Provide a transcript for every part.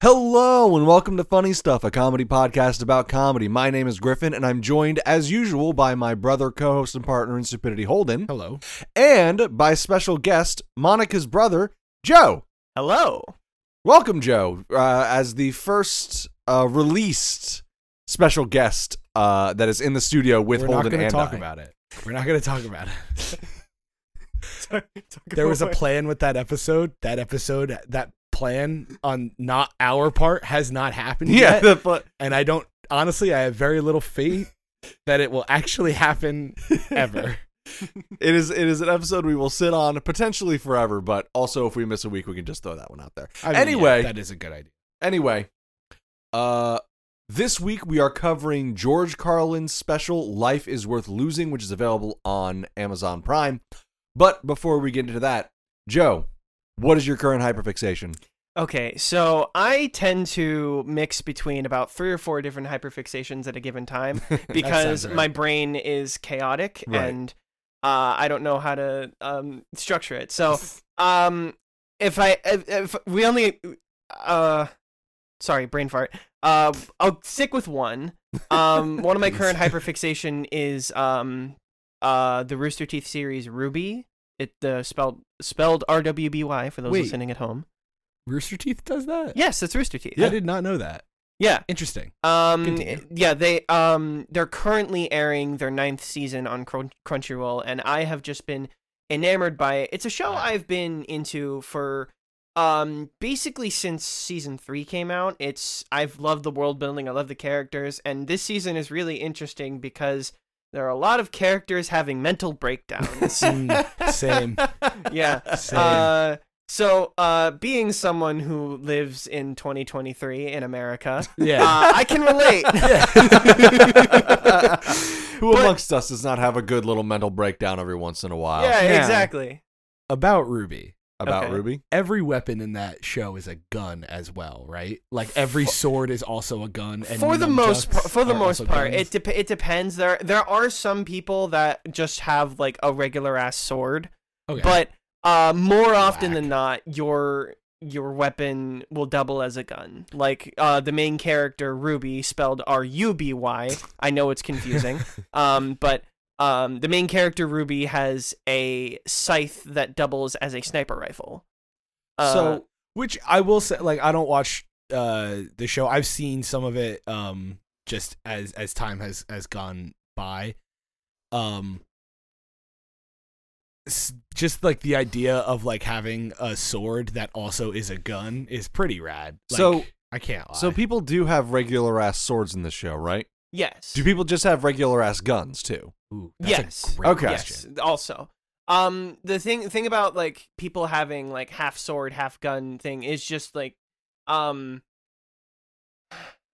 Hello and welcome to Funny Stuff, a comedy podcast about comedy. My name is Griffin, and I'm joined, as usual, by my brother, co-host, and partner in stupidity, Holden, Hello. and by special guest Monica's brother, Joe. Hello. Welcome, Joe, uh, as the first uh, released special guest uh, that is in the studio with We're not Holden going to and talk I. about it. We're not going to talk about it. Sorry, there was a plan with that episode. That episode, that plan on not our part has not happened Yeah, yet. but and I don't, honestly, I have very little faith that it will actually happen ever. it is it is an episode we will sit on potentially forever. But also, if we miss a week, we can just throw that one out there. I mean, yeah, Anyway. that is a good idea. Anyway, uh this week we are covering George Carlin's special Life is Worth Losing, which is available on Amazon Prime. But before we get into that, Joe, what is your current hyperfixation? Okay, so I tend to mix between about three or four different hyperfixations at a given time because right. my brain is chaotic Right. and uh, I don't know how to um, structure it. So, um, if I if, if we only uh, sorry, brain fart. Uh, I'll stick with one. Um, one of my current hyperfixation is um, uh, the Rooster Teeth series RWBY. It uh, spelled spelled R W B Y for those Wait. listening at home. Rooster Teeth does that? Yes, it's Rooster Teeth. I did not know that. Yeah. Interesting. Um. Continue. Yeah. They um. They're currently airing their ninth season on Crun- Crunchyroll, and I have just been enamored by it. It's a show Wow. I've been into for um basically since season three came out. It's I've loved the world building. I love the characters, and this season is really interesting because there are a lot of characters having mental breakdowns. Mm, same. yeah. Same. Uh, so, uh, being someone who lives in 2023 in America, Yeah. uh, I can relate. Who But- amongst us does not have a good little mental breakdown every once in a while yeah, Yeah. exactly. About RWBY. About Okay. RWBY? every weapon in that show is a gun as well, right? Like every sword is also a gun. And For the most par- for the most part, guns. it dep- it depends. There there are some people that just have like a regular ass sword, okay. but uh, more often Whack. than not, your your weapon will double as a gun. Like uh, the main character Ruby, spelled R U B Y. I know it's confusing, um, but um, the main character Ruby has a scythe that doubles as a sniper rifle. Uh, so which I will say, like I don't watch uh the show. I've seen some of it, um, just as as time has has gone by. Um, just like the idea of like having a sword that also is a gun is pretty rad. Like, So- I can't lie. so people do have regular ass swords in the show, right? Yes, Do people just have regular ass guns too? Ooh, that's Yes. a great Okay. question. Yes, also. Um the thing thing about like people having like half sword, half gun thing is just like um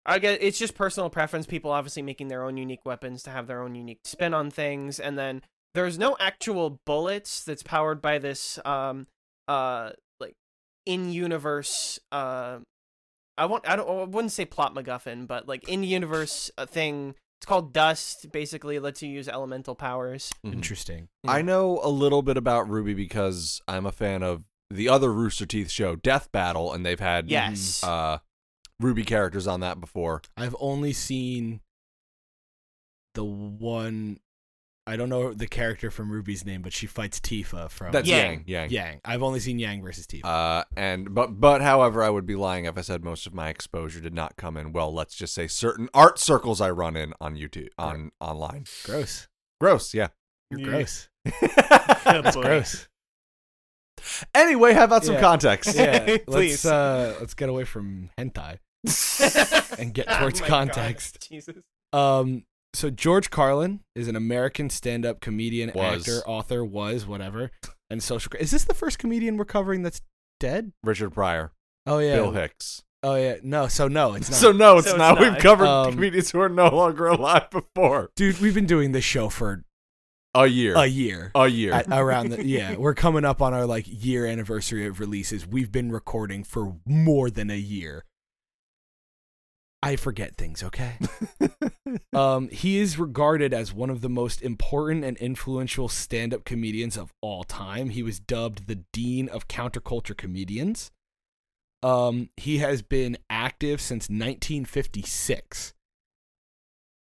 I guess it's just personal preference. People obviously making their own unique weapons to have their own unique spin on things, and then there's no actual bullets that's powered by this um uh like in universe uh I want I don't I wouldn't say plot MacGuffin, but like in universe thing. It's called Dust. Basically, lets you use elemental powers. Mhm. Interesting. I know a little bit about RWBY because I'm a fan of the other Rooster Teeth show, Death Battle, and they've had Yes. uh, RWBY characters on that before. I've only seen the one. I don't know the character from RWBY's name, but she fights Tifa from That's Yang. Yang. Yang. Yang. I've only seen Yang versus Tifa. Uh, and but but however, I would be lying if I said most of my exposure did not come in. Well, let's just say certain art circles I run in on YouTube on online. gross. Gross, yeah. You're Yeah. gross. That's That's gross. anyway, how about some Yeah. context? Yeah. Please. let's uh let's get away from hentai. And get Oh towards God, context. Jesus. Um so George Carlin is an American stand-up comedian, Was. actor, author, was, whatever, and social Is this the first comedian we're covering that's dead? Richard Pryor, Oh yeah. Bill Hicks. Oh yeah. No, so no, it's not. So no, it's So it's not. We've covered Um, comedians who are no longer alive before Dude, we've been doing this show for a year. a year. a year. At, around the yeah, we're coming up on our like year anniversary of releases. We've been recording for more than a year. I forget things, okay? um, he is regarded as one of the most important and influential stand-up comedians of all time. He was dubbed the dean of counterculture comedians. Um, he has been active since 1956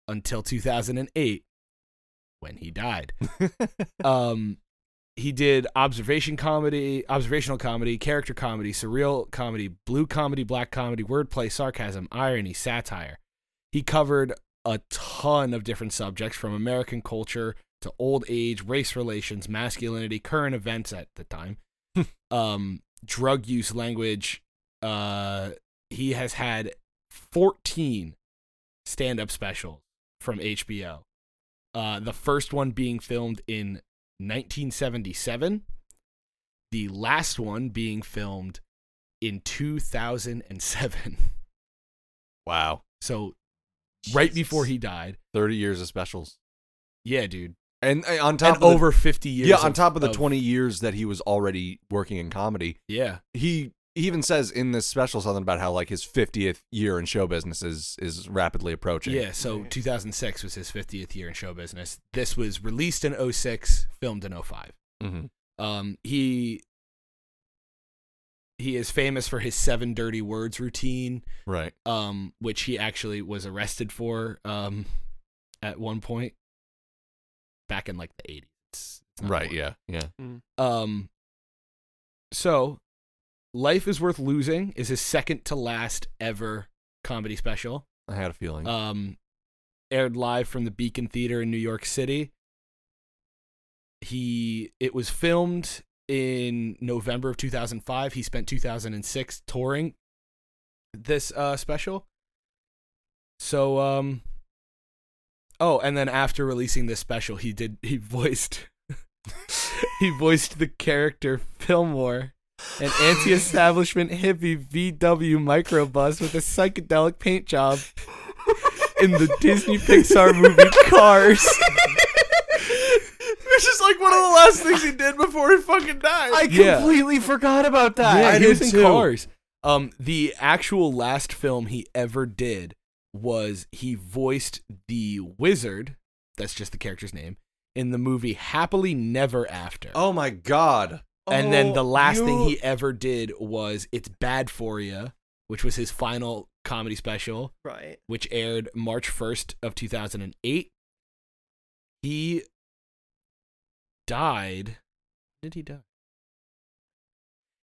until 2008 when he died. um, he did observation comedy, observational comedy, character comedy, surreal comedy, blue comedy, black comedy, wordplay, sarcasm, irony, satire. He covered a ton of different subjects from American culture to old age, race relations, masculinity, current events at the time, um, drug use, language. Uh, he has had 14 stand up specials from HBO. Uh, the first one being filmed in 1977, the last one being filmed in 2007. wow. So, right before he died. 30 years of specials. Yeah, dude. And uh, on top And of the- over 50 years. yeah, on top of the 20 years that he was already working in comedy, Yeah. he he even says in this special something about how like his 50th year in show business is is rapidly approaching. Yeah, so 2006 was his 50th year in show business. This was released in 06, filmed in 05. hmm Um, he he is famous for his seven dirty words routine, Right. um, which he actually was arrested for um, at one point back in like the 80s. It's- it's not Right. more. Yeah. Yeah. Um, so, Life is Worth Losing is his second to last ever comedy special. I had a feeling. um, aired live from the Beacon Theater in New York City. He it was filmed in November of 2005. He spent 2006 touring this uh, special. So um oh, and then after releasing this special, he did he voiced he voiced the character Fillmore, an anti-establishment hippie VW microbus with a psychedelic paint job in the Disney Pixar movie Cars. Which is like one of the last things he did before he fucking died. I Yeah. completely forgot about that. yeah, I he did was in too. Cars. Um, the actual last film he ever did was he voiced the wizard. That's just the character's name in the movie Happily Never After. oh my god. And then Oh, the last thing he ever did was It's Bad for You, which was his final comedy special. right. which aired March 1st of 2008. He died. Did he die?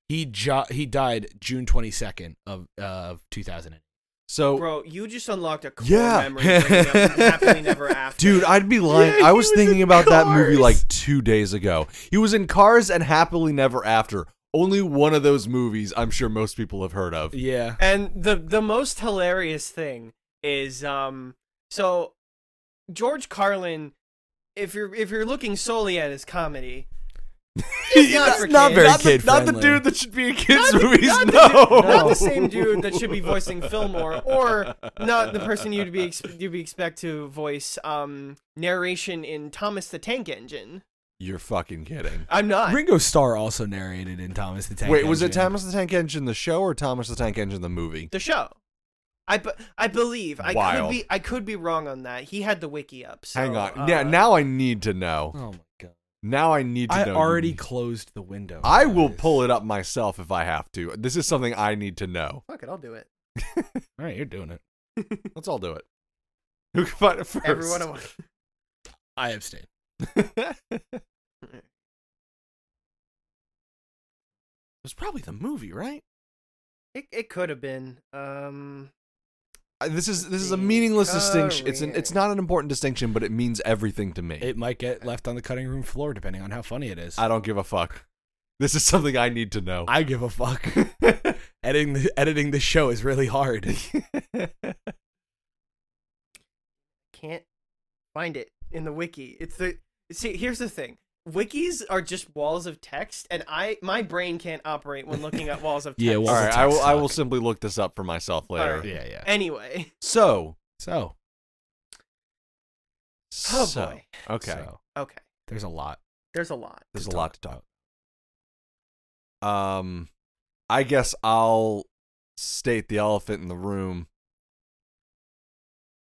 He jo- he died June 22nd of uh, of 2008. So, Bro, you just unlocked a core Yeah. memory. bringing up Happily Never After. dude, I'd be lying. Yeah, I was, was thinking about that movie like two days ago. He was in Cars and Happily Never After. Only one of those movies I'm sure most people have heard of. Yeah. And the the most hilarious thing is um so George Carlin if you're if you're looking solely at his comedy He's not for not kids. very not, the, kid not the dude that should be in kids' Not the- movies. not the no. dude- not the same dude that should be voicing Fillmore, or not the person you'd be ex- you'd be expect to voice um narration in Thomas the Tank Engine. You're fucking kidding. I'm not. Ringo Starr also narrated in Thomas the Tank. Engine. Wait, was it Thomas the Tank Engine the show or Thomas the Tank Engine the movie? the show. I, be- I believe I Wild. could be I could be wrong on that. He had the wiki up. So, Hang on. uh, yeah, now I need to know. Oh my god. Now I need to I know. already closed the window. I will pull it up myself if I have to. This is something I need to know. fuck it, I'll do it. All right, you're doing it. Let's all do it. Who can find it first? Everyone, I I abstain. It was probably the movie, right? it it could have been. Um, This is this is a The meaningless distinction. It's an, it's not an important distinction, but it means everything to me. It might get left on the cutting room floor depending on how funny it is. I don't give a fuck. This is something I need to know. I give a fuck. editing the editing the show is really hard. can't find it in the wiki. It's the see. Here's the thing. Wikis are just walls of text, and I my brain can't operate when looking at walls of text. Yeah, all walls of I will text I will simply look this up for myself later. right. yeah, yeah. Anyway, So, So, oh so boy. okay, so, Okay, there's a lot. there's a lot. there's to a lot to talk talk. Um, I guess I'll state the elephant in the room.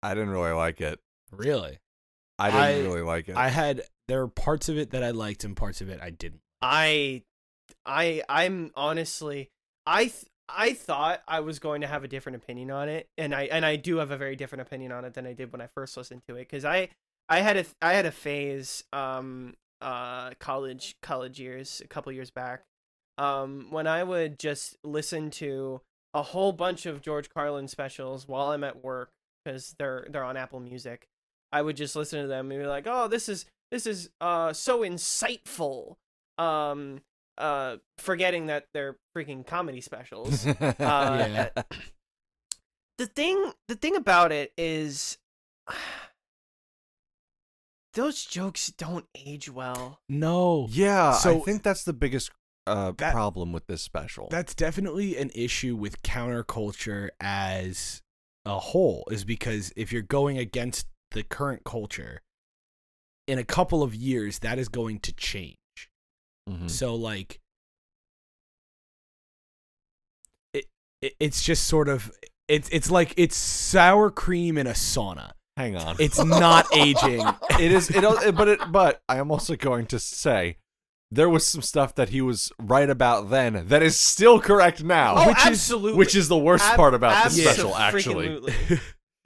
I didn't really like it. Really, I didn't I- really like it. I had there are parts of it that I liked and parts of it I didn't. I, I, I'm honestly, I, th- I thought I was going to have a different opinion on it, and I and I do have a very different opinion on it than I did when I first listened to it because I I had a I had a phase um uh college college years a couple years back um when I would just listen to a whole bunch of George Carlin specials while I'm at work because they're they're on Apple Music. I would just listen to them and be like, "Oh, this is this is uh so insightful." Um uh forgetting that they're freaking comedy specials. Uh, Yeah. the thing the thing about it is those jokes don't age well. No. yeah, so, I think that's the biggest uh, That- problem with this special. That's definitely an issue with counterculture as a whole, is because if you're going against the current culture, in a couple of years, that is going to change. Mhm. So, like, it, it it's just sort of it's it's like it's sour cream in a sauna. Hang on. It's not aging. it is it al- but it but I am also going to say there was some stuff that he was right about then that is still correct now. Oh, which is- absolutely. which is the worst Ab- part about the special actually.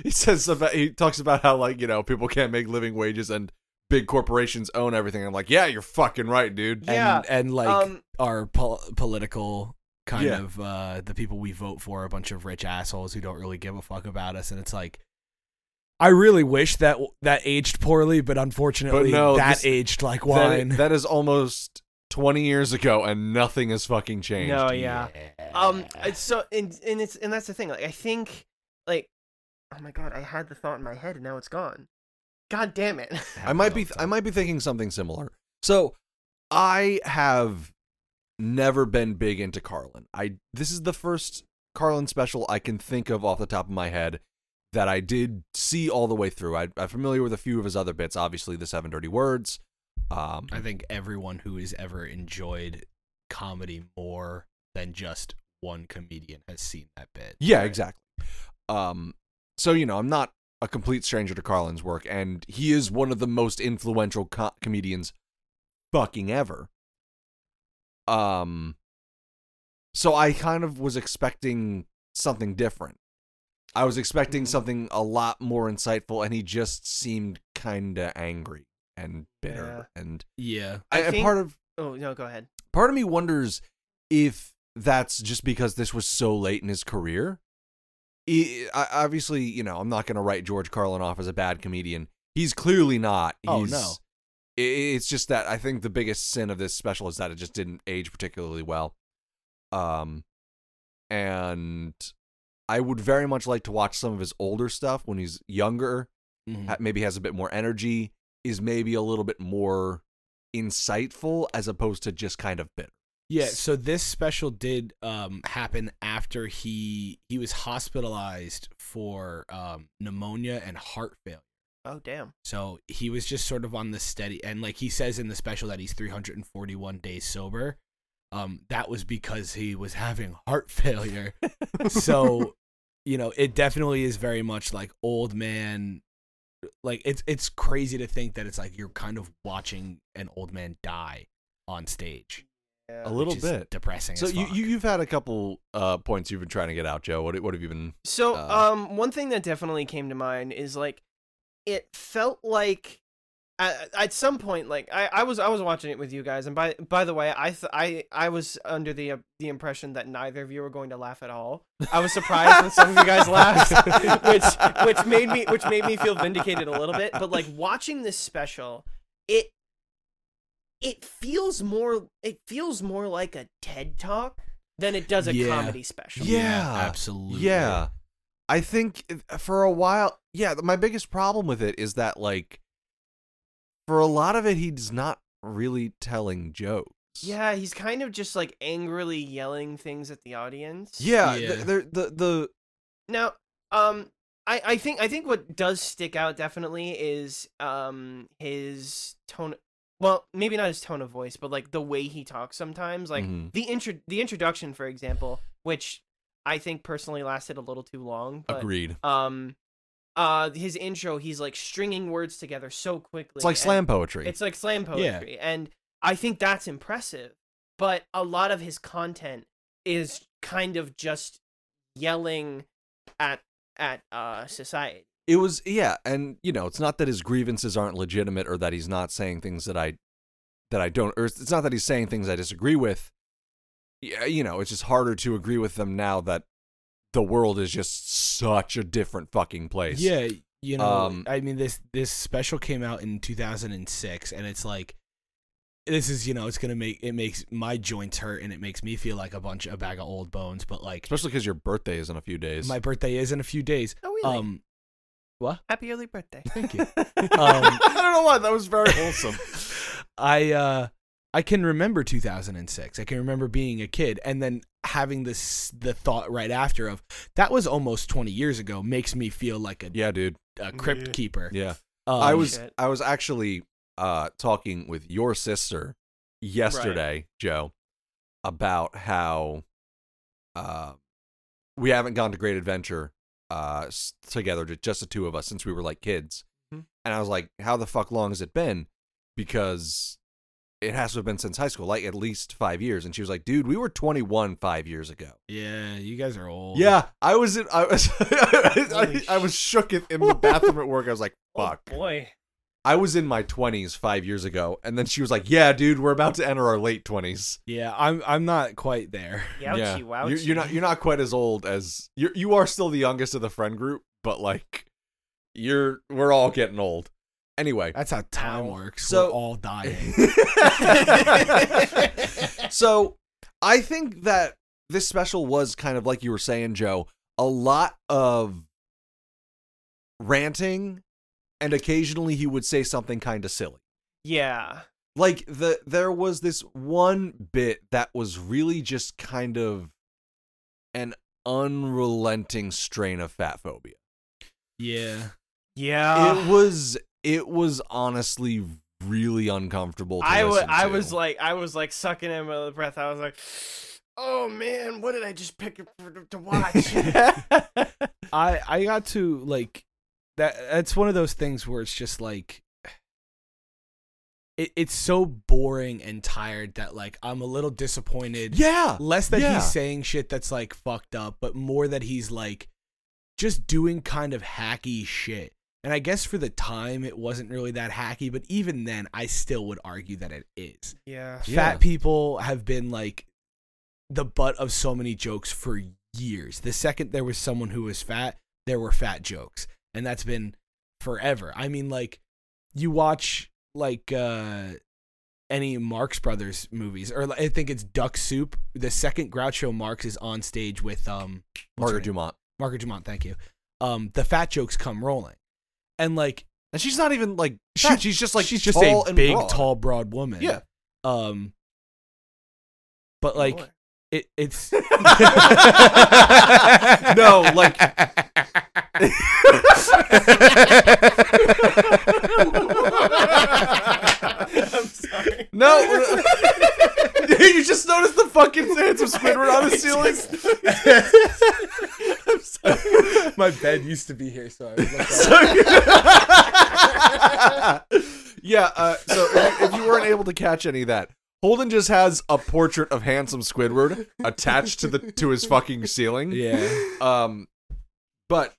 He says about he talks about how like, you know, people can't make living wages and big corporations own everything. I'm like, "Yeah, you're fucking right, dude." Yeah. and, and like um our pol- political kind Yeah. of uh the people we vote for are a bunch of rich assholes who don't really give a fuck about us and it's like I really wish that that aged poorly but unfortunately no, that this- aged like That- wine. that is almost 20 years ago and nothing has fucking changed. No, yeah. Um it's so and and it's and that's the thing. Like I think like oh my god, I had the thought in my head and now it's gone. God damn it. I might be I might be thinking something similar. So, I have never been big into Carlin. I this is the first Carlin special I can think of off the top of my head that I did see all the way through. I, I'm familiar with a few of his other bits, obviously the Seven Dirty Words. Um, I think everyone who has ever enjoyed comedy more than just one comedian has seen that bit. Yeah, exactly. Um, so you know, I'm not a complete stranger to Carlin's work, and he is one of the most influential co- comedians fucking ever. Um, so I kind of was expecting something different. I was expecting Mhm. something a lot more insightful, and he just seemed kind of angry and bitter. And, Yeah. I and think- part of oh no, go ahead. part of me wonders if that's just because this was so late in his career. Obviously, you know, I'm not going to write George Carlin off as a bad comedian. He's clearly not. Oh, He's, no. i- It's just that I think the biggest sin of this special is that it just didn't age particularly well. Um, and I would very much like to watch some of his older stuff when he's younger. Mhm. Maybe has a bit more energy. Is maybe a little bit more insightful as opposed to just kind of bitter. Yeah, so this special did um happen after he he was hospitalized for um pneumonia and heart failure. Oh damn. So he was just sort of on the steady and like he says in the special that he's 341 days sober. Um that was because he was having heart failure. so, you know, it definitely is very much like old man like it's it's crazy to think that it's like you're kind of watching an old man die on stage. A little bit. depressing. So you, you you've had a couple uh points you've been trying to get out, Joe. What what have you been? So, Uh, um, one thing that definitely came to mind is like, it felt like, at, at some point, like I, I was I was watching it with you guys, and by by the way, I th- I I was under the uh, the impression that neither of you were going to laugh at all. I was surprised when some of you guys laughed, which which made me which made me feel vindicated a little bit. But like watching this special, it it feels more it feels more like a TED talk than it does a Yeah. comedy special. Yeah. absolutely. Yeah, I think uh, for a while, yeah. My biggest problem with it is that like, for a lot of it, he's not really telling jokes. Yeah, he's kind of just like angrily yelling things at the audience. yeah. Yeah. The, the the the Now, um, I I think I think what does stick out definitely is um his tone. Well, maybe not his tone of voice, but like the way he talks sometimes. Like Mhm. the intro, the introduction, for example, which I think personally lasted a little too long. But, agreed. Um, uh, his intro, he's like stringing words together so quickly. It's like slam poetry. It's like slam Yeah. poetry, and I think that's impressive. But a lot of his content is kind of just yelling at at uh society. It was yeah and you know it's not that his grievances aren't legitimate or that he's not saying things that i that i don't or it's not that he's saying things i disagree with yeah you know it's just harder to agree with them now that the world is just such a different fucking place Yeah, you know, Um, I mean this this special came out in 2006 and it's like this is, you know, it's going to make it makes my joints hurt and it makes me feel like a bunch a bag of old bones, but like especially because your birthday is in a few days my birthday is in a few days. Oh really? Um what? Happy early birthday. Thank you. i don't know why that was very wholesome I uh I can remember 2006. I can remember being a kid and then having this the thought right after of that was almost 20 years ago makes me feel like a, yeah dude a crypt Yeah. keeper. yeah Um, I was shit. I was actually uh talking with your sister yesterday, Joe, about how uh we haven't gone to Great Adventure uh together, ju- just the two of us since we were like kids. Mhm. And I was like, how the fuck long has it been? Because it has to have been since high school, like at least 5 years. And she was like, dude, we were 21 5 years ago. Yeah, you guys are old. Yeah, I was in, I was I, I was shook in in the bathroom at work. I was like, fuck. Oh boy. I was in my 20s five years ago, and then she was like, "Yeah, dude, we're about to enter our late 20s." Yeah, I'm I'm not quite there. Youchy, yeah, wouchy. You're, you're not you're not quite as old as you you are still the youngest of the friend group, but like you're we're all getting old. Anyway, That's how time works. So- We're all dying. so I think that this special was kind of like you were saying, Joe, a lot of ranting, and occasionally he would say something kind of silly. Yeah. like the there was this one bit that was really just kind of an unrelenting strain of fat phobia. yeah. Yeah. it was it was honestly really uncomfortable to I was I was like I was like sucking in my breath. I was like, oh man, what did I just pick for, to watch? I I got to like that that's one of those things where it's just like it, it's so boring and tired that like I'm a little disappointed. yeah Less that yeah. he's saying shit that's like fucked up, but more that he's like just doing kind of hacky shit. And I guess for the time it wasn't really that hacky, but even then I still would argue that it is. yeah. Yeah. Fat people have been like the butt of so many jokes for years. The second there was someone who was fat, there were fat jokes. And that's been forever. I mean like you watch like uh any Marx Brothers movies or I think it's Duck Soup. The second Groucho Marx is on stage with um Margaret? Dumont. Margaret Dumont, thank you. Um the fat jokes come rolling. And like And she's not even like She- fat. she's just like she's just a big broad. tall broad woman. Yeah. Um but like Boy. it, it's No, like I'm sorry. No. you just noticed the fucking hands of Squidward on the ceiling. my bed used to be here, so I was like, yeah. Uh, so if, if you weren't able to catch any of that, Holden just has a portrait of handsome Squidward attached to the to his fucking ceiling. yeah. Um, but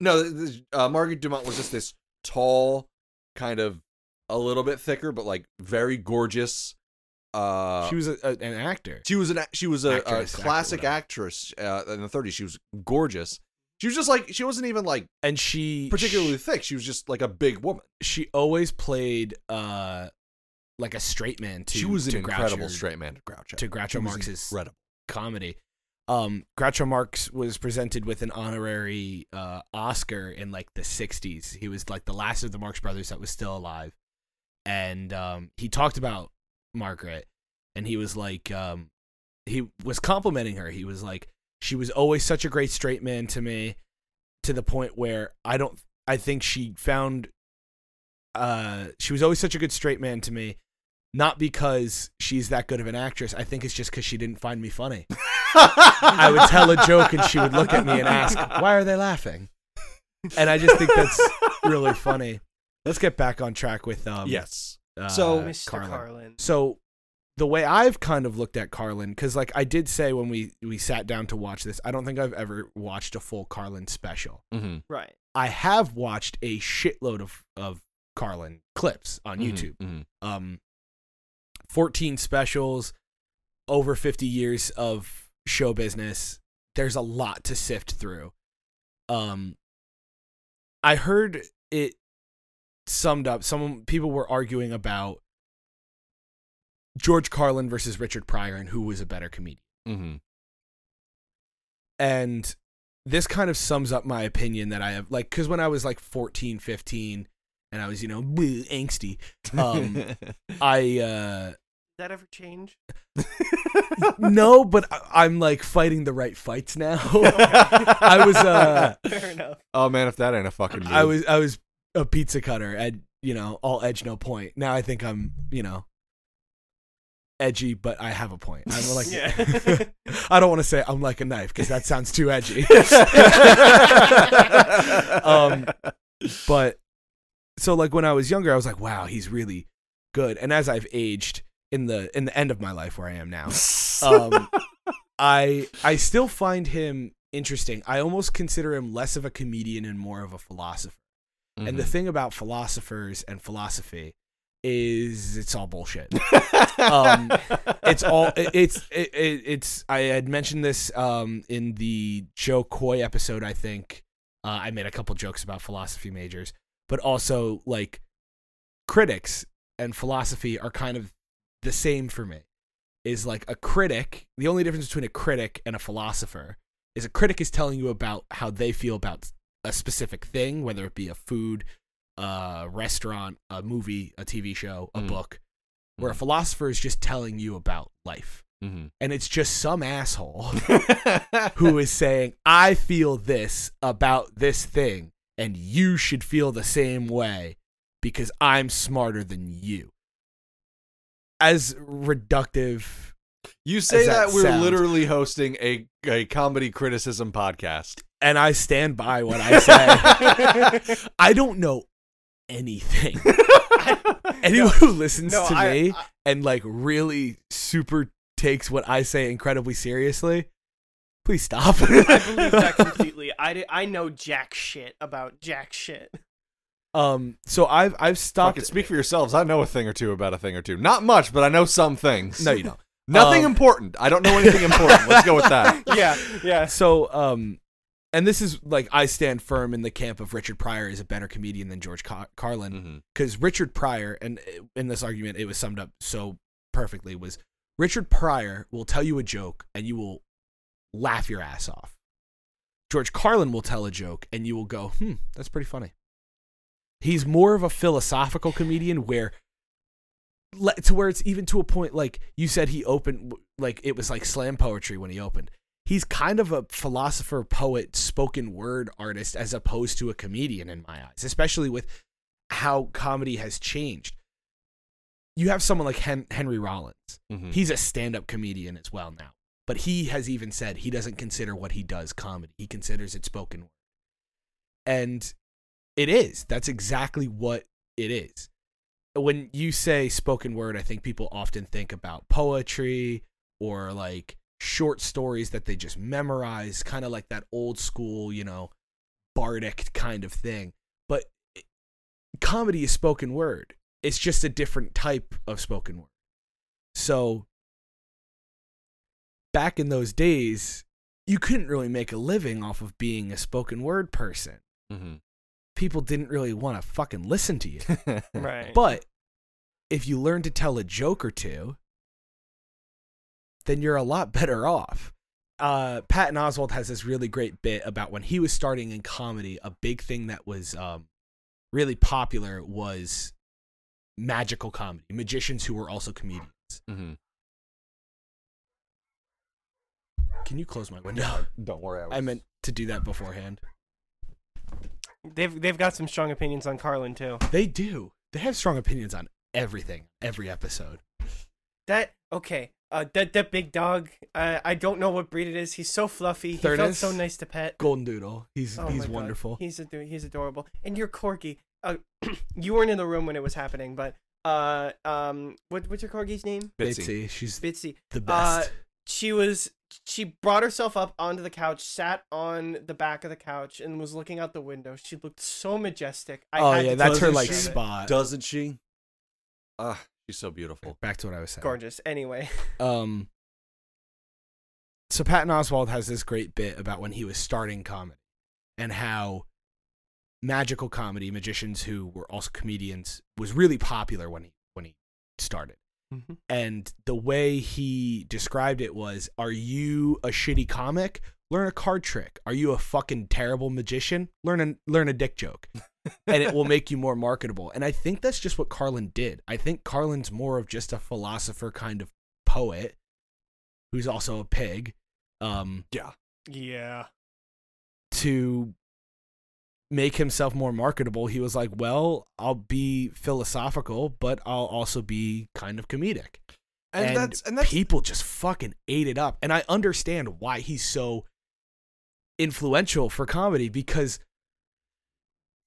no, uh, Margaret Dumont was just this tall, kind of a little bit thicker, but like very gorgeous. Uh, She was a, a, an actor. she was an a- she was a, Actress, a classic whatever. actress uh, in the 30s. She was gorgeous. She was just like she wasn't even like And she particularly thick. She was just like a big woman. she, always played uh like a straight man to she was an to incredible Groucho, straight man to Groucho. to Groucho She Marx's incredible. comedy. Um, Groucho Marx was presented with an honorary uh, Oscar in like the '60s. He was like the last of the Marx brothers that was still alive, and um, he talked about Margaret, and he was like, um, he was complimenting her. He was like, she was always such a great straight man to me, to the point where I don't, I think she found, uh, she was always such a good straight man to me. Not because she's that good of an actress. I think it's just because she didn't find me funny. I would tell a joke and she would look at me and ask, "Why are they laughing?" And I just think that's really funny. Let's get back on track with um yes. uh, So- Mr. Carlin. Carlin. So the way I've kind of looked at Carlin, because like I did say when we we sat down to watch this, I don't think I've ever watched a full Carlin special. Mm-hmm. Right. I have watched a shitload of of Carlin clips on Mm-hmm. YouTube. Um, fourteen specials, over fifty years of show business. There's a lot to sift through. Um, I heard it summed up. Some people were arguing about George Carlin versus Richard Pryor and who was a better comedian. Mm-hmm. And this kind of sums up my opinion that I have like cuz when I was like 14, 15 and I was, you know, angsty, um I uh Did that ever change? no, but I- I'm like fighting the right fights now. I was uh Fair enough. Oh man, if that ain't a fucking. I was I was a pizza cutter at you know all edge no point. Now I think I'm you know edgy, but I have a point. I'm like Yeah. I don't want to say I'm like a knife because that sounds too edgy. um, but so like when I was younger, I was like, wow, he's really good. And as I've aged in the in the end of my life where I am now, um, I I still find him interesting. I almost consider him less of a comedian and more of a philosopher. And the Mhm. thing about philosophers and philosophy is it's all bullshit. um, it's all it- it's it, it, it's I had mentioned this um in the Jo Koy episode. I think uh, I made a couple jokes about philosophy majors, but also like critics and philosophy are kind of the same for me. Is like a critic. The only difference between a critic and a philosopher is a critic is telling you about how they feel about a specific thing, whether it be a food, a restaurant, a movie, a TV show, a Mm. book, where a Mhm. philosopher is just telling you about life. Mhm. And it's just some asshole who is saying, I feel this about this thing, and you should feel the same way because I'm smarter than you. As reductive. You say that, that we're sounds. literally hosting a a comedy criticism podcast. And I stand by what I say. I don't know anything. Anyone who listens no, to I- me I- and like really super takes what I say incredibly seriously, please stop. I believe that completely. I, di- I know jack shit about jack shit. um, so I've I've stopped. Fucking speak for yourselves. I know a thing or two about a thing or two. Not much, but I know some things. No, you don't. Nothing Um, important. I don't know anything important. Let's go with that. Yeah, yeah. So um, and this is like I stand firm in the camp of Richard Pryor is a better comedian than George Car- Carlin. Because Richard Pryor, and in this argument, it was summed up so perfectly, was Richard Pryor will tell you a joke and you will laugh your ass off. George Carlin will tell a joke and you will go, hmm, that's pretty funny. He's more of a philosophical comedian where, to where it's even to a point like you said he opened, like it was like slam poetry when he opened. He's kind of a philosopher, poet, spoken word artist as opposed to a comedian in my eyes, especially with how comedy has changed. You have someone like Hen- Henry Rollins. Mhm. He's a stand-up comedian as well now. But he has even said he doesn't consider what he does comedy. He considers it spoken word. And it is. That's exactly what it is. When you say spoken word, I think people often think about poetry or like short stories that they just memorize, kind of like that old school, you know, bardic kind of thing. But comedy is spoken word. It's just a different type of spoken word. So back in those days, you couldn't really make a living off of being a spoken word person. Mhm. People didn't really want to fucking listen to you. Right. But if you learn to tell a joke or two, then you're a lot better off. Uh, Patton Oswalt has this really great bit about when he was starting in comedy. A big thing that was um, really popular was magical comedy, magicians who were also comedians. Mhm. Can you close my window? Don't worry. I, was... I meant to do that beforehand. They've they've got some strong opinions on Carlin too. They do. They have strong opinions on everything, every episode. That okay. Uh, that that big dog. Uh, I don't know what breed it is. He's so fluffy. He felt so nice to pet. Golden Doodle. He's Oh he's my God. wonderful. He's ado- he's adorable. And your corgi. Uh, you weren't in the room when it was happening, but uh um what what's your corgi's name? Bitsy. Bitsy, she's Bitsy. the best. Uh, best. she was she brought herself up onto the couch, sat on the back of the couch, and was looking out the window. She looked so majestic. I oh had yeah, to that's her like she? spot. Doesn't she? Ah, she's so beautiful. Back to what I was saying. gorgeous. Anyway, Um. So Patton Oswalt has this great bit about when he was starting comedy, and how magical comedy, magicians who were also comedians, was really popular when he when he started. Mhm. And the way he described it was, "Are you a shitty comic? Learn a card trick. Are you a fucking terrible magician? Learn a learn a dick joke." and it will make you more marketable. And I think that's just what Carlin did. I think Carlin's more of just a philosopher kind of poet who's also a pig. Um, yeah. yeah. to make himself more marketable, he was like, "Well, I'll be philosophical, but I'll also be kind of comedic." And, that's and that's people just fucking ate it up. And I understand why he's so influential for comedy because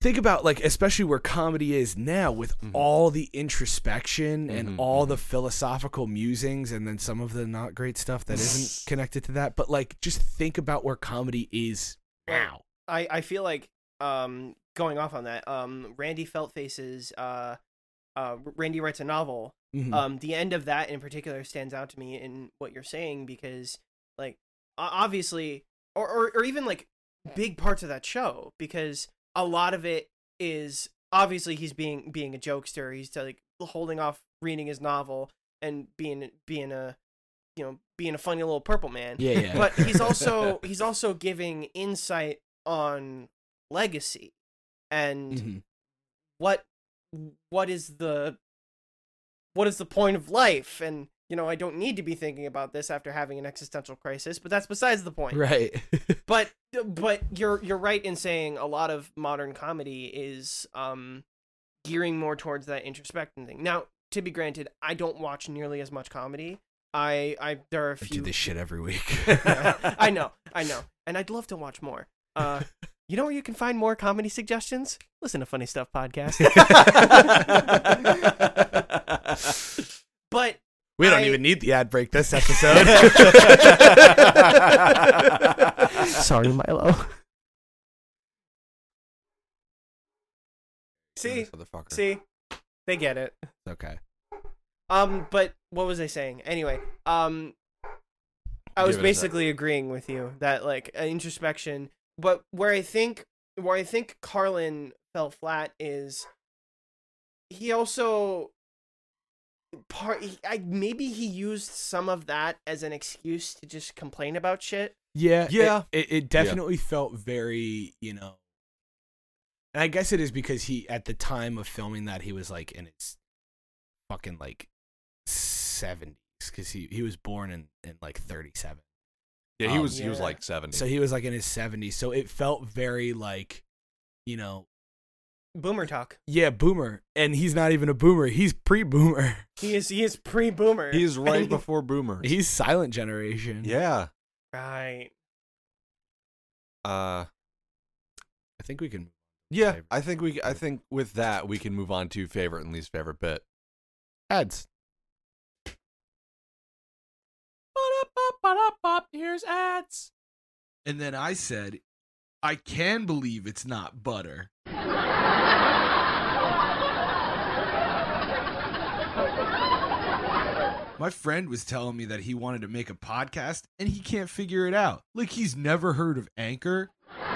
think about like especially where comedy is now with Mhm. all the introspection Mhm, and all mhm. the philosophical musings and then some of the not great stuff that isn't connected to that but like just think about where comedy is now I I feel like um going off on that um Randy Feltface's uh uh Randy writes a novel. Mhm. um the end of that in particular stands out to me in what you're saying because like obviously or, or or even like big parts of that show because a lot of it is obviously he's being being a jokester. He's like holding off reading his novel and being being a you know being a funny little purple man. Yeah yeah. But he's also he's also giving insight on legacy and Mhm. what what is the what is the point of life? And you know i don't need to be thinking about this after having an existential crisis but that's besides the point. Right. But but you're you're right in saying a lot of modern comedy is um gearing more towards that introspection thing. Now to be granted i don't watch nearly as much comedy. I i there are a I few do this shit every week. I know, I know, and I'd love to watch more. Uh, you know where you can find more comedy suggestions? Listen to Funny Stuff podcast. but we don't I- even need the ad break this episode sorry, Milo. See, see, they get it. okay Um, but what was I saying? Anyway, um, I was Give it a sec. basically agreeing with you that like uh, introspection, but where I think where I think Carlin fell flat is he also part I maybe he used some of that as an excuse to just complain about shit. Yeah, Yeah. It, it, definitely felt very, you know. And I guess it is because he, at the time of filming that, he was like in his fucking like seventies because he he was born in in like thirty seven. Yeah, he Um, was he was like seventy. So he was like in his seventies. So it felt very like, you know, Boomer talk. yeah, boomer. And he's not even a boomer. He's pre boomer. He is he is pre boomer. He's right before boomer. He's silent generation. yeah. right. Uh I think we can. yeah, Favorite. I think we I think with that we can move on to favorite and least favorite bit. Ads. Here's ads. And then I said, I can believe it's not butter. My friend was telling me that he wanted to make a podcast and he can't figure it out. Like he's never heard of Anchor.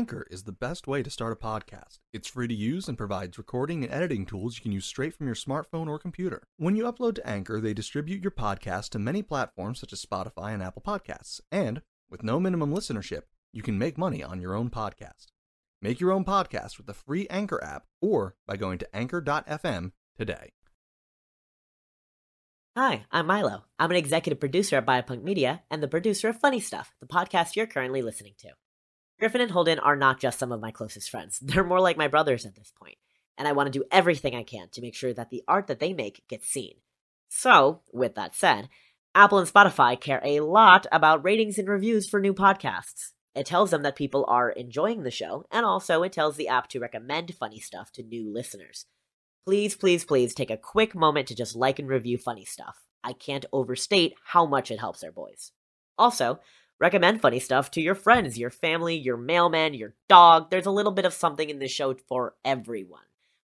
Anchor is the best way to start a podcast. It's free to use and provides recording and editing tools you can use straight from your smartphone or computer. When you upload to Anchor, they distribute your podcast to many platforms such as Spotify and Apple Podcasts. And with no minimum listenership, you can make money on your own podcast. Make your own podcast with the free Anchor app or by going to anchor.fm today. Hi, I'm Milo. I'm an executive producer at Biopunk Media and the producer of Funny Stuff, the podcast you're currently listening to. Griffin and Holden are not just some of my closest friends, they're more like my brothers at this point, and I want to do everything I can to make sure that the art that they make gets seen. So, with that said, Apple and Spotify care a lot about ratings and reviews for new podcasts. It tells them that people are enjoying the show, and also it tells the app to recommend funny stuff to new listeners. Please, please, please take a quick moment to just like and review funny stuff. I can't overstate how much it helps our boys. Also, recommend funny stuff to your friends, your family, your mailman, your dog. There's a little bit of something in this show for everyone.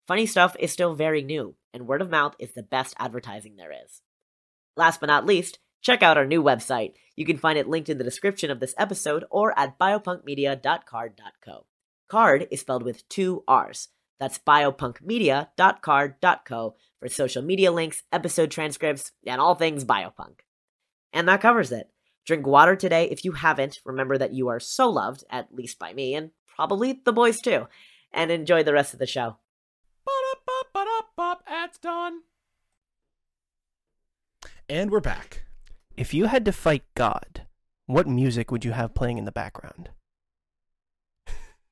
Funny stuff is still very new, and word of mouth is the best advertising there is. Last but not least, check out our new website. You can find it linked in the description of this episode or at biopunkmedia.carrd.co. Carrd is spelled with two R's. That's biopunkmedia.carrd.co for social media links, episode transcripts, and all things biopunk. And that covers it. Drink water today if you haven't. Remember that you are so loved, at least by me, and probably the boys too. And enjoy the rest of the show. Ads done. And we're back. If you had to fight God, what music would you have playing in the background?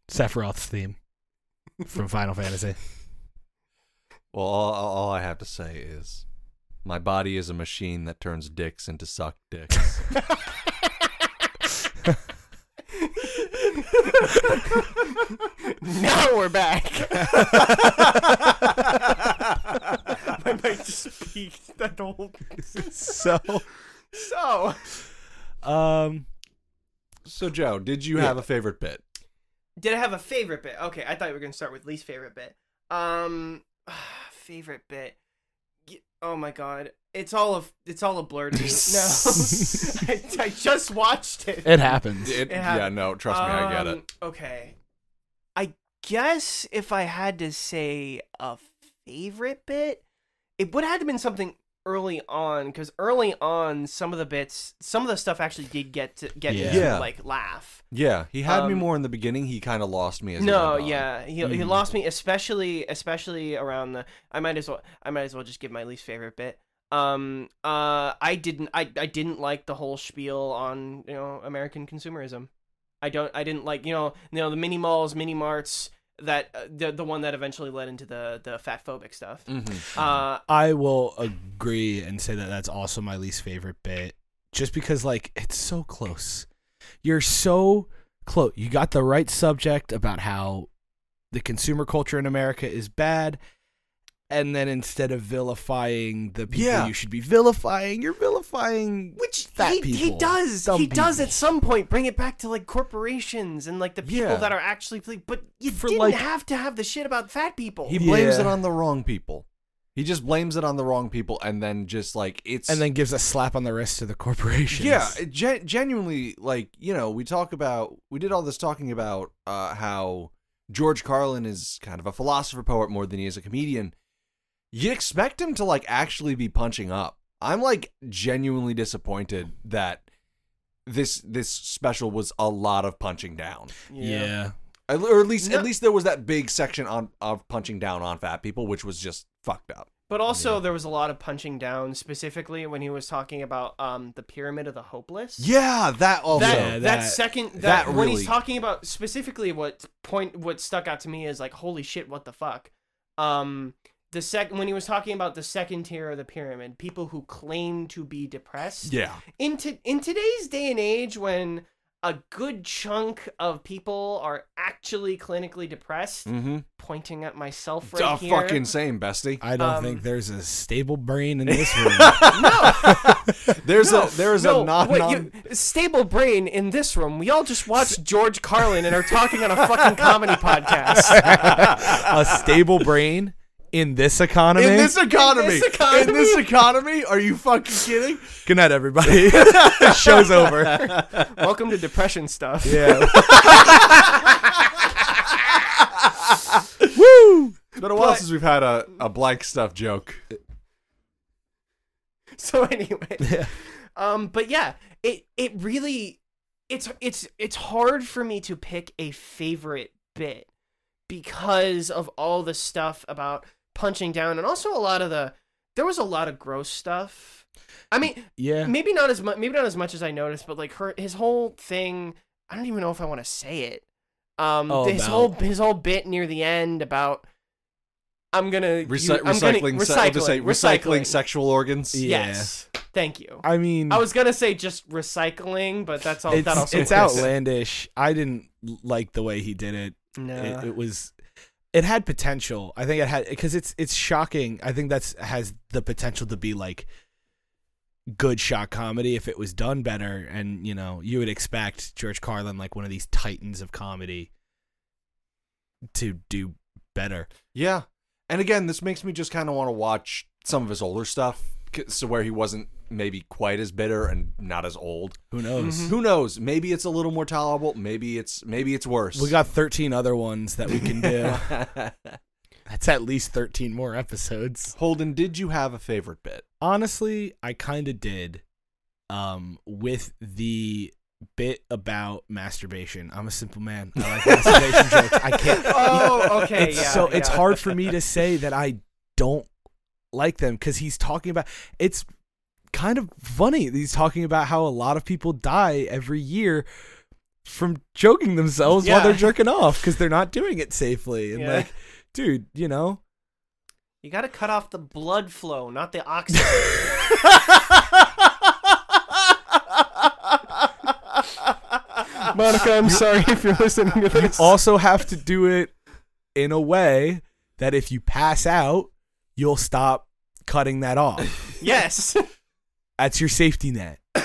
Sephiroth's theme from Final Fantasy. Well, all, all I have to say is my body is a machine that turns dicks into sucked dicks. now we're back. My mic just peaked that whole. so, So, um, so, Joe, did you have a favorite bit? did I have a favorite bit? Okay, I thought we were gonna start with least favorite bit. Um, favorite bit. Y- Oh my god, it's all of it's all a blur to me. No, I, I just watched it. it happens. It- It hap- yeah, no, trust me, I get Um, it. Okay. I guess if I had to say a favorite bit, it would have had to been something early on because early on some of the bits, some of the stuff actually did get to get Yeah. me to like laugh. Yeah, he had me um, more in the beginning. He kind of lost me as he No, yeah, he he Mhm. lost me, especially especially around the. I might as well I might as well just give my least favorite bit. Um, uh, I didn't I I didn't like the whole spiel on you know American consumerism. I don't I didn't like you know you know the mini malls, mini marts that uh, the the one that eventually led into the the fat phobic stuff. Mhm. Uh, I will agree and say that that's also my least favorite bit, just because like it's so close. You're so close. You got the right subject about how the consumer culture in America is bad, and then instead of vilifying the people Yeah. you should be vilifying, you're vilifying which fat he, he does dumb he does at some point bring it back to like corporations and like the people Yeah. that are actually but you For, didn't like- have to have the shit about fat people. He blames Yeah. it on the wrong people. He just blames it on the wrong people, and then just like it's and then gives a slap on the wrist to the corporations. Yeah, gen- genuinely, like you know, we talk about we did all this talking about uh, how George Carlin is kind of a philosopher poet more than he is a comedian. You expect him to like actually be punching up. I'm like genuinely disappointed that this this special was a lot of punching down, yeah. At- or at least No. at least there was that big section on of punching down on fat people, which was just fucked up. But also, there was a lot of punching down, specifically when he was talking about um the pyramid of the hopeless. Yeah, that also. that, Yeah, that that- second that, that when he's talking about specifically what point what stuck out to me is like holy shit what the fuck um the sec when he was talking about the second tier of the pyramid people who claim to be depressed yeah. in, to, in today's day and age when a good chunk of people are actually clinically depressed Mm-hmm. pointing at myself It's right a here fucking same, bestie. I don't Um, think there's a stable brain in this room. No, there's No, a there's no, a non, wait, non you- stable brain in this room. We all just watched George Carlin and are talking on a fucking comedy podcast. a stable brain in this economy. in this economy. this economy? In this economy? Are you fucking kidding? Good night, everybody. Show's over. Welcome to depression stuff. Yeah. Woo! It's been a while But- since we've had a, a blank stuff joke. So anyway, Yeah. um, but yeah, it it really it's it's it's hard for me to pick a favorite bit because of all the stuff about punching down and also a lot of the there was a lot of gross stuff. I mean, Yeah. maybe not as much maybe not as much as I noticed, but like her his whole thing I don't even know if I want to say it. Um Oh, his about- whole his whole bit near the end about I'm gonna Recy- I'm gonna- recycling, se- I was to say, recycling. sexual organs. Yeah. Yes. Thank you. I mean, I was gonna say just recycling, but that's all. it's, that also it's works. outlandish. I didn't like the way he did it. No. It, it was it had potential. I think it had because it's it's shocking. I think that's has the potential to be like good shock comedy if it was done better. And you know, you would expect George Carlin, like one of these titans of comedy, to do better. Yeah. And again, this makes me just kind of want to watch some of his older stuff, so where he wasn't maybe quite as bitter and not as old. Who knows? Mhm. Who knows? Maybe it's a little more tolerable. Maybe it's maybe it's worse. We got 13 other ones that we can do. That's at least 13 more episodes. Holden. Did you have a favorite bit? Honestly, I kind of did. Um, with the bit about masturbation. I'm a simple man. I like masturbation jokes. I can't. Oh, okay. It's yeah. so it's hard for me to say that I don't like them because he's talking about it's kind of funny. He's talking about how a lot of people die every year from choking themselves while they're jerking off because they're not doing it safely. And Yeah. like, dude, you know, You got to cut off the blood flow, not the oxygen. Monica, I'm sorry if you're listening to you also have to do it in a way that if you pass out, you'll stop cutting that off. yes. That's your safety net.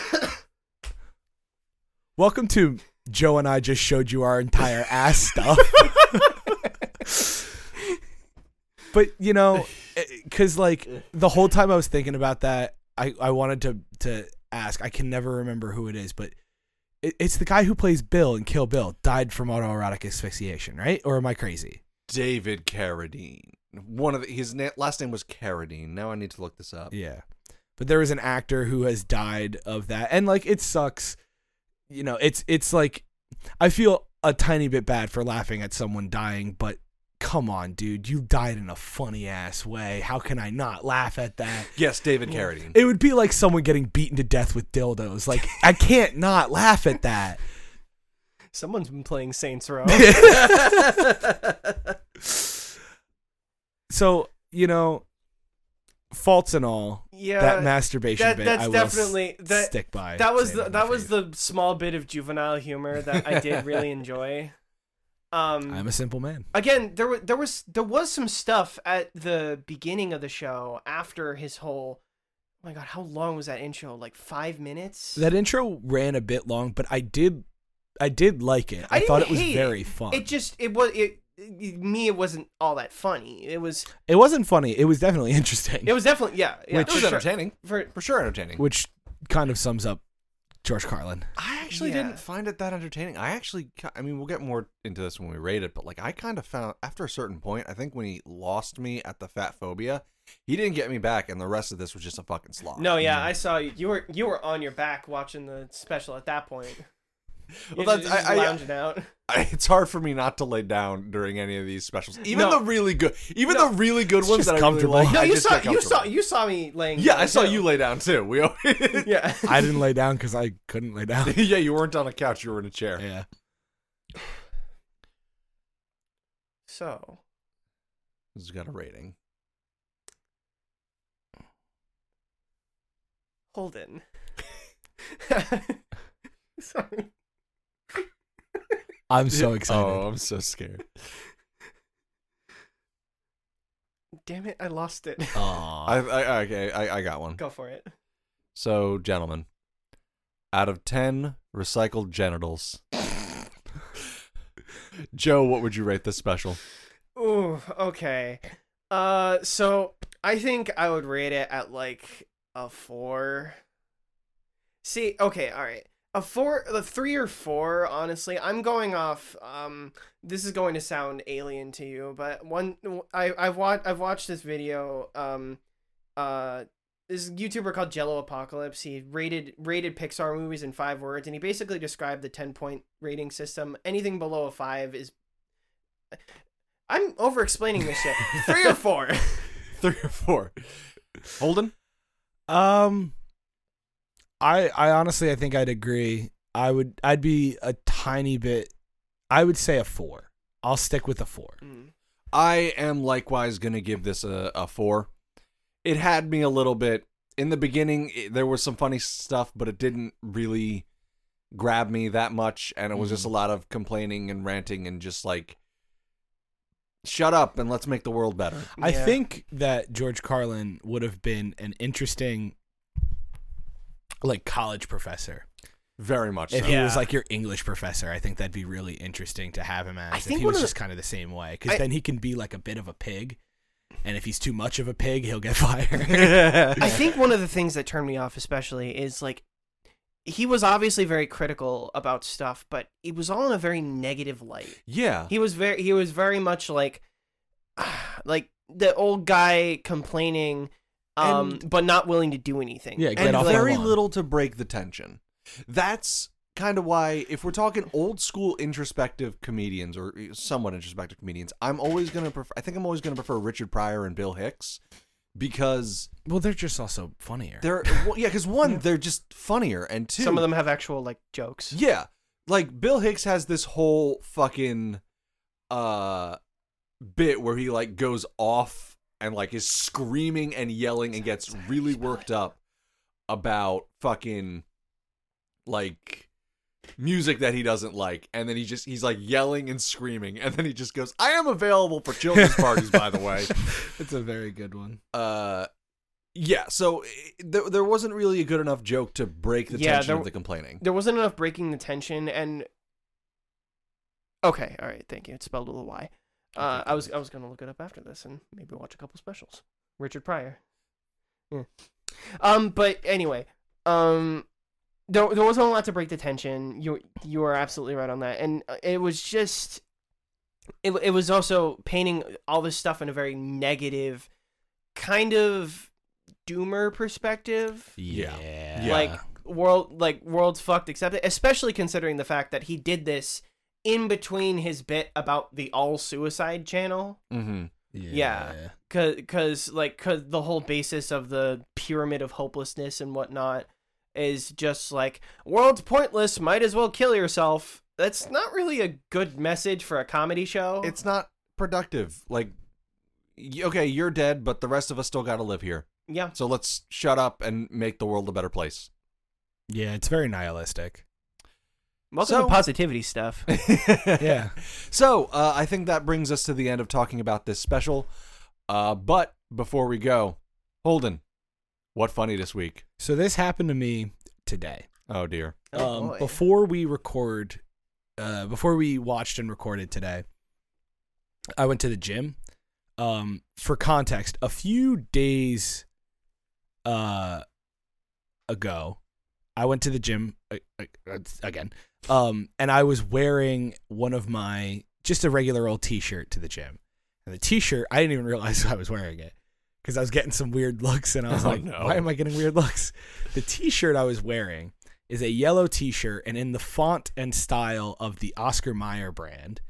Welcome to Joe and I just showed you our entire ass stuff. but you know, eh, because like the whole time I was thinking about that, I I wanted to to ask. I can never remember who it is, but it, it's the guy who plays Bill in Kill Bill. Died from autoerotic asphyxiation, right? Or am I crazy? David Carradine. One of the, his na- last name was Carradine. Now I need to look this up. Yeah. But there was an actor who has died of that. And like it sucks. You know, it's it's like I feel a tiny bit bad for laughing at someone dying, but come on, dude, you died in a funny ass way. How can I not laugh at that? Yes, David Carradine. It would be like someone getting beaten to death with dildos. Like I can't not laugh at that. Someone's been playing Saints Row. So, you know, faults and all, yeah. that masturbation that- bit that's I will definitely- that- stick by. that was the that was the small bit of juvenile humor that I did really enjoy. Um, I'm a simple man. again, there was there was there was some stuff at the beginning of the show after his whole. Oh my god, how long was that intro? Like five minutes. That intro ran a bit long, but I did, I did like it. I, I thought it was very it. fun. it just it was it- me. It wasn't all that funny. It was It wasn't funny. It was definitely interesting. it was definitely yeah. yeah Which- It was for sure. entertaining. For, For sure entertaining. which kind of sums up George Carlin. I actually Yeah. didn't find it that entertaining. I actually, ki- I mean, we'll get more into this when we rate it, but like, I kind of found after a certain point, I think when he lost me at the fat phobia, he didn't get me back, and the rest of this was just a fucking slog. no, Mm. yeah, I saw you. You were you were on your back watching the special at that point. Well, that's- just I- I- lounging out. I, it's hard for me not to lay down during any of these specials, even No. the really good, even No. the really good It's ones just that I really comfortable. like. No, I you just saw get you saw comfortable. you saw me laying. Yeah, down, I saw too. you lay down too. We, always- Yeah. I didn't lay down because I couldn't lay down. yeah, you weren't on a couch; you were in a chair. Yeah. So This has got a rating. Holden. Sorry. I'm so excited. Oh, I'm so scared. Damn it! I lost it. Aw. I, I okay, I, I got one. Go for it. So, gentlemen, out of 10 recycled genitals, Joe, what would you rate this special? Ooh, okay. Uh, so I think I would rate it at like a four. See, okay, all right, a four, a three or four. Honestly, I'm going off. Um, this is going to sound alien to you, but one, I I've watched I've watched this video. Um, uh. This YouTuber called Jelloapocalypse. He rated rated Pixar movies in five words, and he basically described the ten point rating system. Anything below a five is I'm over explaining this shit. Three or four. Three or four? Holden? Um, I I honestly I think I'd agree. I would I'd be a tiny bit. I would say a four. I'll stick with a four. Mm. I am likewise going to give this a, a four. It had me a little bit. in the beginning it, there was some funny stuff, but it didn't really grab me that much, and it was just a lot of complaining and ranting and just like, shut up and let's make the world better. I Yeah. think that George Carlin would have been an interesting, like college professor. Very much. If so. he was like your English professor, I think that'd be really interesting to have him as. I if think he was of the- just kind of the same way, because then he can be like a bit of a pig, and if he's too much of a pig, he'll get fired. I think one of the things that turned me off, especially, is like he was obviously very critical about stuff, but it was all in a very negative light. yeah. He was very he was very much like like the old guy complaining, um, And- but not willing to do anything. Yeah, get and off very lawn. little to break the tension. That's kind of why, if we're talking old school introspective comedians or somewhat introspective comedians, I'm always gonna prefer. I think I'm always gonna prefer Richard Pryor and Bill Hicks because well, they're just also funnier. they're well, yeah, because one, they're just funnier, and two, Some of them have actual like jokes. yeah, like Bill Hicks has this whole fucking uh bit where he like goes off and like is screaming and yelling and gets really worked up about fucking like music that he doesn't like and then he just he's like yelling and screaming and then he just goes I am available for children's parties by the way it's a very good one. uh yeah so eh, there, there wasn't really a good enough joke to break the Yeah, tension there- of the complaining There wasn't enough breaking the tension, and okay, all right, thank you. It's spelled with a Y. Uh, I was I was gonna look it up after this and maybe watch a couple specials. Richard Pryor. Yeah. Um, but anyway, um, there there wasn't a lot to break the tension. You you are absolutely right on that, and uh, it was just. It, it was also painting all this stuff in a very negative, kind of doomer perspective Yeah. Yeah. like world like world's fucked except especially considering the fact that he did this in between his bit about the all suicide channel mm-hmm yeah. cause, cause like cause the whole basis of the pyramid of hopelessness and whatnot is just like world's pointless might as well kill yourself that's not really a good message for a comedy show it's not productive. Like, okay, you're dead, but the rest of us still got to live here. yeah So let's shut up and make the world a better place. Yeah, it's very nihilistic. Welcome So- to positivity stuff Yeah. So uh, I think that brings us to the end of talking about this special. Uh, but before we go, Holden, what funny this week? So this happened to me today. Oh dear. Oh, um, boy. before we record, uh, before we watched and recorded today, I went to the gym. Um, for context, a few days, uh, ago, I went to the gym uh, uh, again. Um, and I was wearing one of my just a regular old T-shirt to the gym, and the T-shirt I didn't even realize I was wearing it because I was getting some weird looks, and I was Oh, like, no. "Why am I getting weird looks?" The T-shirt I was wearing is a yellow T-shirt, and in the font and style of the Oscar Mayer brand,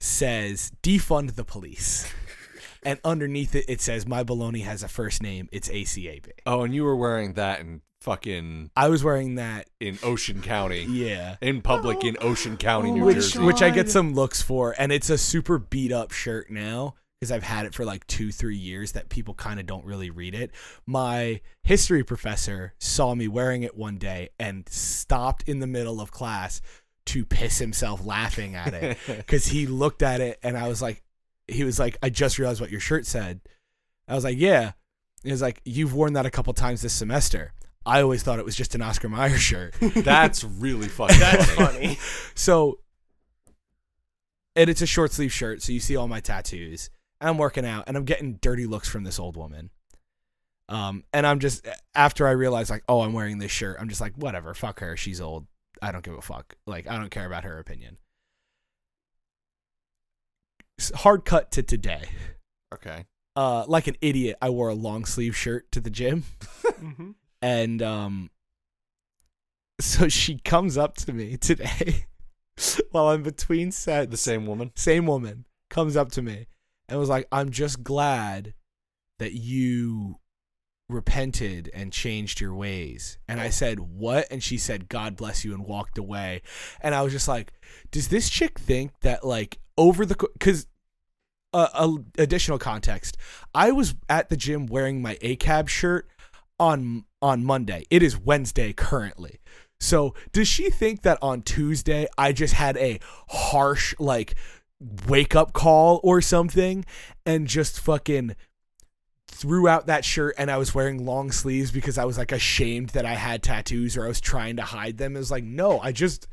says "Defund the police," and underneath it it says, "My baloney has a first name. It's ACAB." Oh, and you were wearing that in fucking I was wearing that. in Ocean County, Yeah. in public in oh, Ocean County, New which Jersey. which I get some looks for, and it's a super beat up shirt now because I've had it for like two three years that people kind of don't really read it. My history professor saw me wearing it one day and stopped in the middle of class to piss himself laughing at it because he looked at it and I was like, he was like, I just realized what your shirt said. I was like, yeah. He was like, you've worn that a couple times this semester. I always thought it was just an Oscar Mayer shirt. That's really fucking that's funny. funny So, and it's a short sleeve shirt, so you see all my tattoos. And I'm working out, and I'm getting dirty looks from this old woman. Um, and I'm just after I realize like, oh, I'm wearing this shirt. I'm just like, whatever, fuck her. She's old. I don't give a fuck. Like, I don't care about her opinion. S- Hard cut to today. Okay. Uh, like an idiot, I wore a long sleeve shirt to the gym hmm and um so she comes up to me today while I'm between sets. The same woman. same woman comes up to me and was like, "I'm just glad that you repented and changed your ways." And I said, "What?" And she said, "God bless you," and walked away. And I was just like, "Does this chick think that like over the because?" Uh, additional context. I was at the gym wearing my ACAB shirt on on Monday. It is Wednesday currently. So does she think that on Tuesday I just had a harsh like wake up call or something and just fucking threw out that shirt and I was wearing long sleeves because I was like ashamed that I had tattoos or I was trying to hide them. It was like, no, I just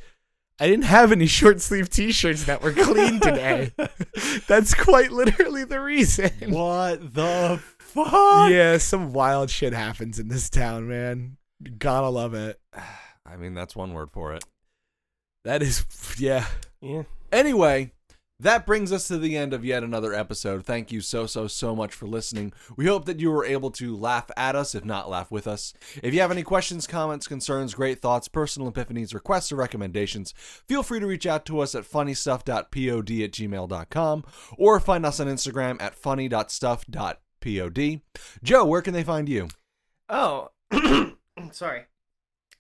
I didn't have any short sleeve t-shirts that were clean today. That's quite literally the reason. What the fuck? Yeah, some wild shit happens in this town, man. Gotta love it. I mean, that's one word for it. That is, yeah. Yeah. Anyway, that brings us to the end of yet another episode. Thank you so, so, so much for listening. We hope that you were able to laugh at us, if not laugh with us. If you have any questions, comments, concerns, great thoughts, personal epiphanies, requests, or recommendations, feel free to reach out to us at funnystuff.pod at gmail.com or find us on Instagram at funny.stuff.pod. Joe, where can they find you? Oh, sorry.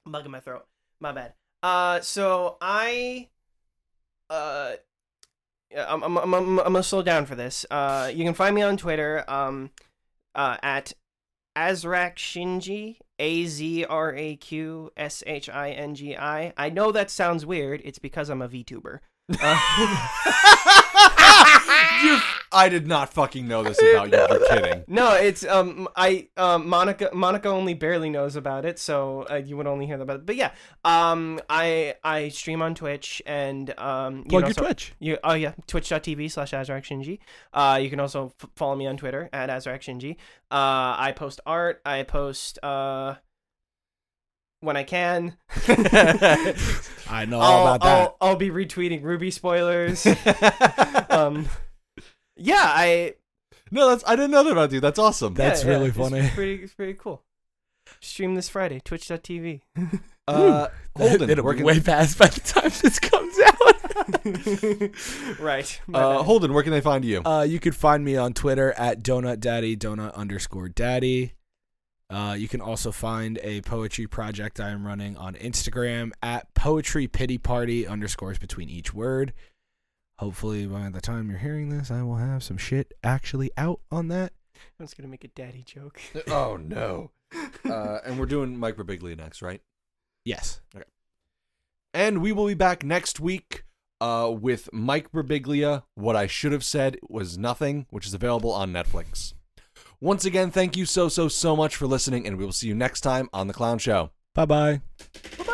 Bug in my throat. My bad. Uh, so I, uh, I'm, I'm, I'm, I'm, gonna slow down for this. Uh, you can find me on Twitter, um, uh, at Azraq Shingi, A Z R A Q S H I N G I. I know that sounds weird. It's because I'm a VTuber. Uh, You, I did not fucking know this about you. You're kidding. No, it's um I um Monica Monica only barely knows about it, so uh, you would only hear about it. But yeah, um I I stream on Twitch and um you Plug can your also- Twitch. You oh yeah, twitch.tv slash AzraqShingi. Uh you can also f- follow me on Twitter at AzraqShingi. Uh I post art, I post uh when I can. I know all I'll, about that. I'll, I'll be retweeting RWBY spoilers. um yeah, I No, that's I didn't know that about you. That's awesome. That's yeah, yeah, really it's funny. pretty it's pretty cool. Stream this Friday, twitch.tv. uh, Holden, It'll where be can, way past by the time this comes out. right. uh. Holden, where can they find you? Uh, you can find me on Twitter at donut daddy donut underscore daddy. Uh, you can also find a poetry project I am running on Instagram at poetry pity party underscores between each word. Hopefully, by the time you're hearing this, I will have some shit actually out on that. I was gonna make a daddy joke. oh no. Uh, and we're doing Mike Birbiglia next, right? Yes. Okay. And we will be back next week uh, with Mike Birbiglia. What I should have said was nothing, which is available on Netflix. Once again, thank you so so so much for listening, and we will see you next time on the Clown Show. Bye bye. Bye.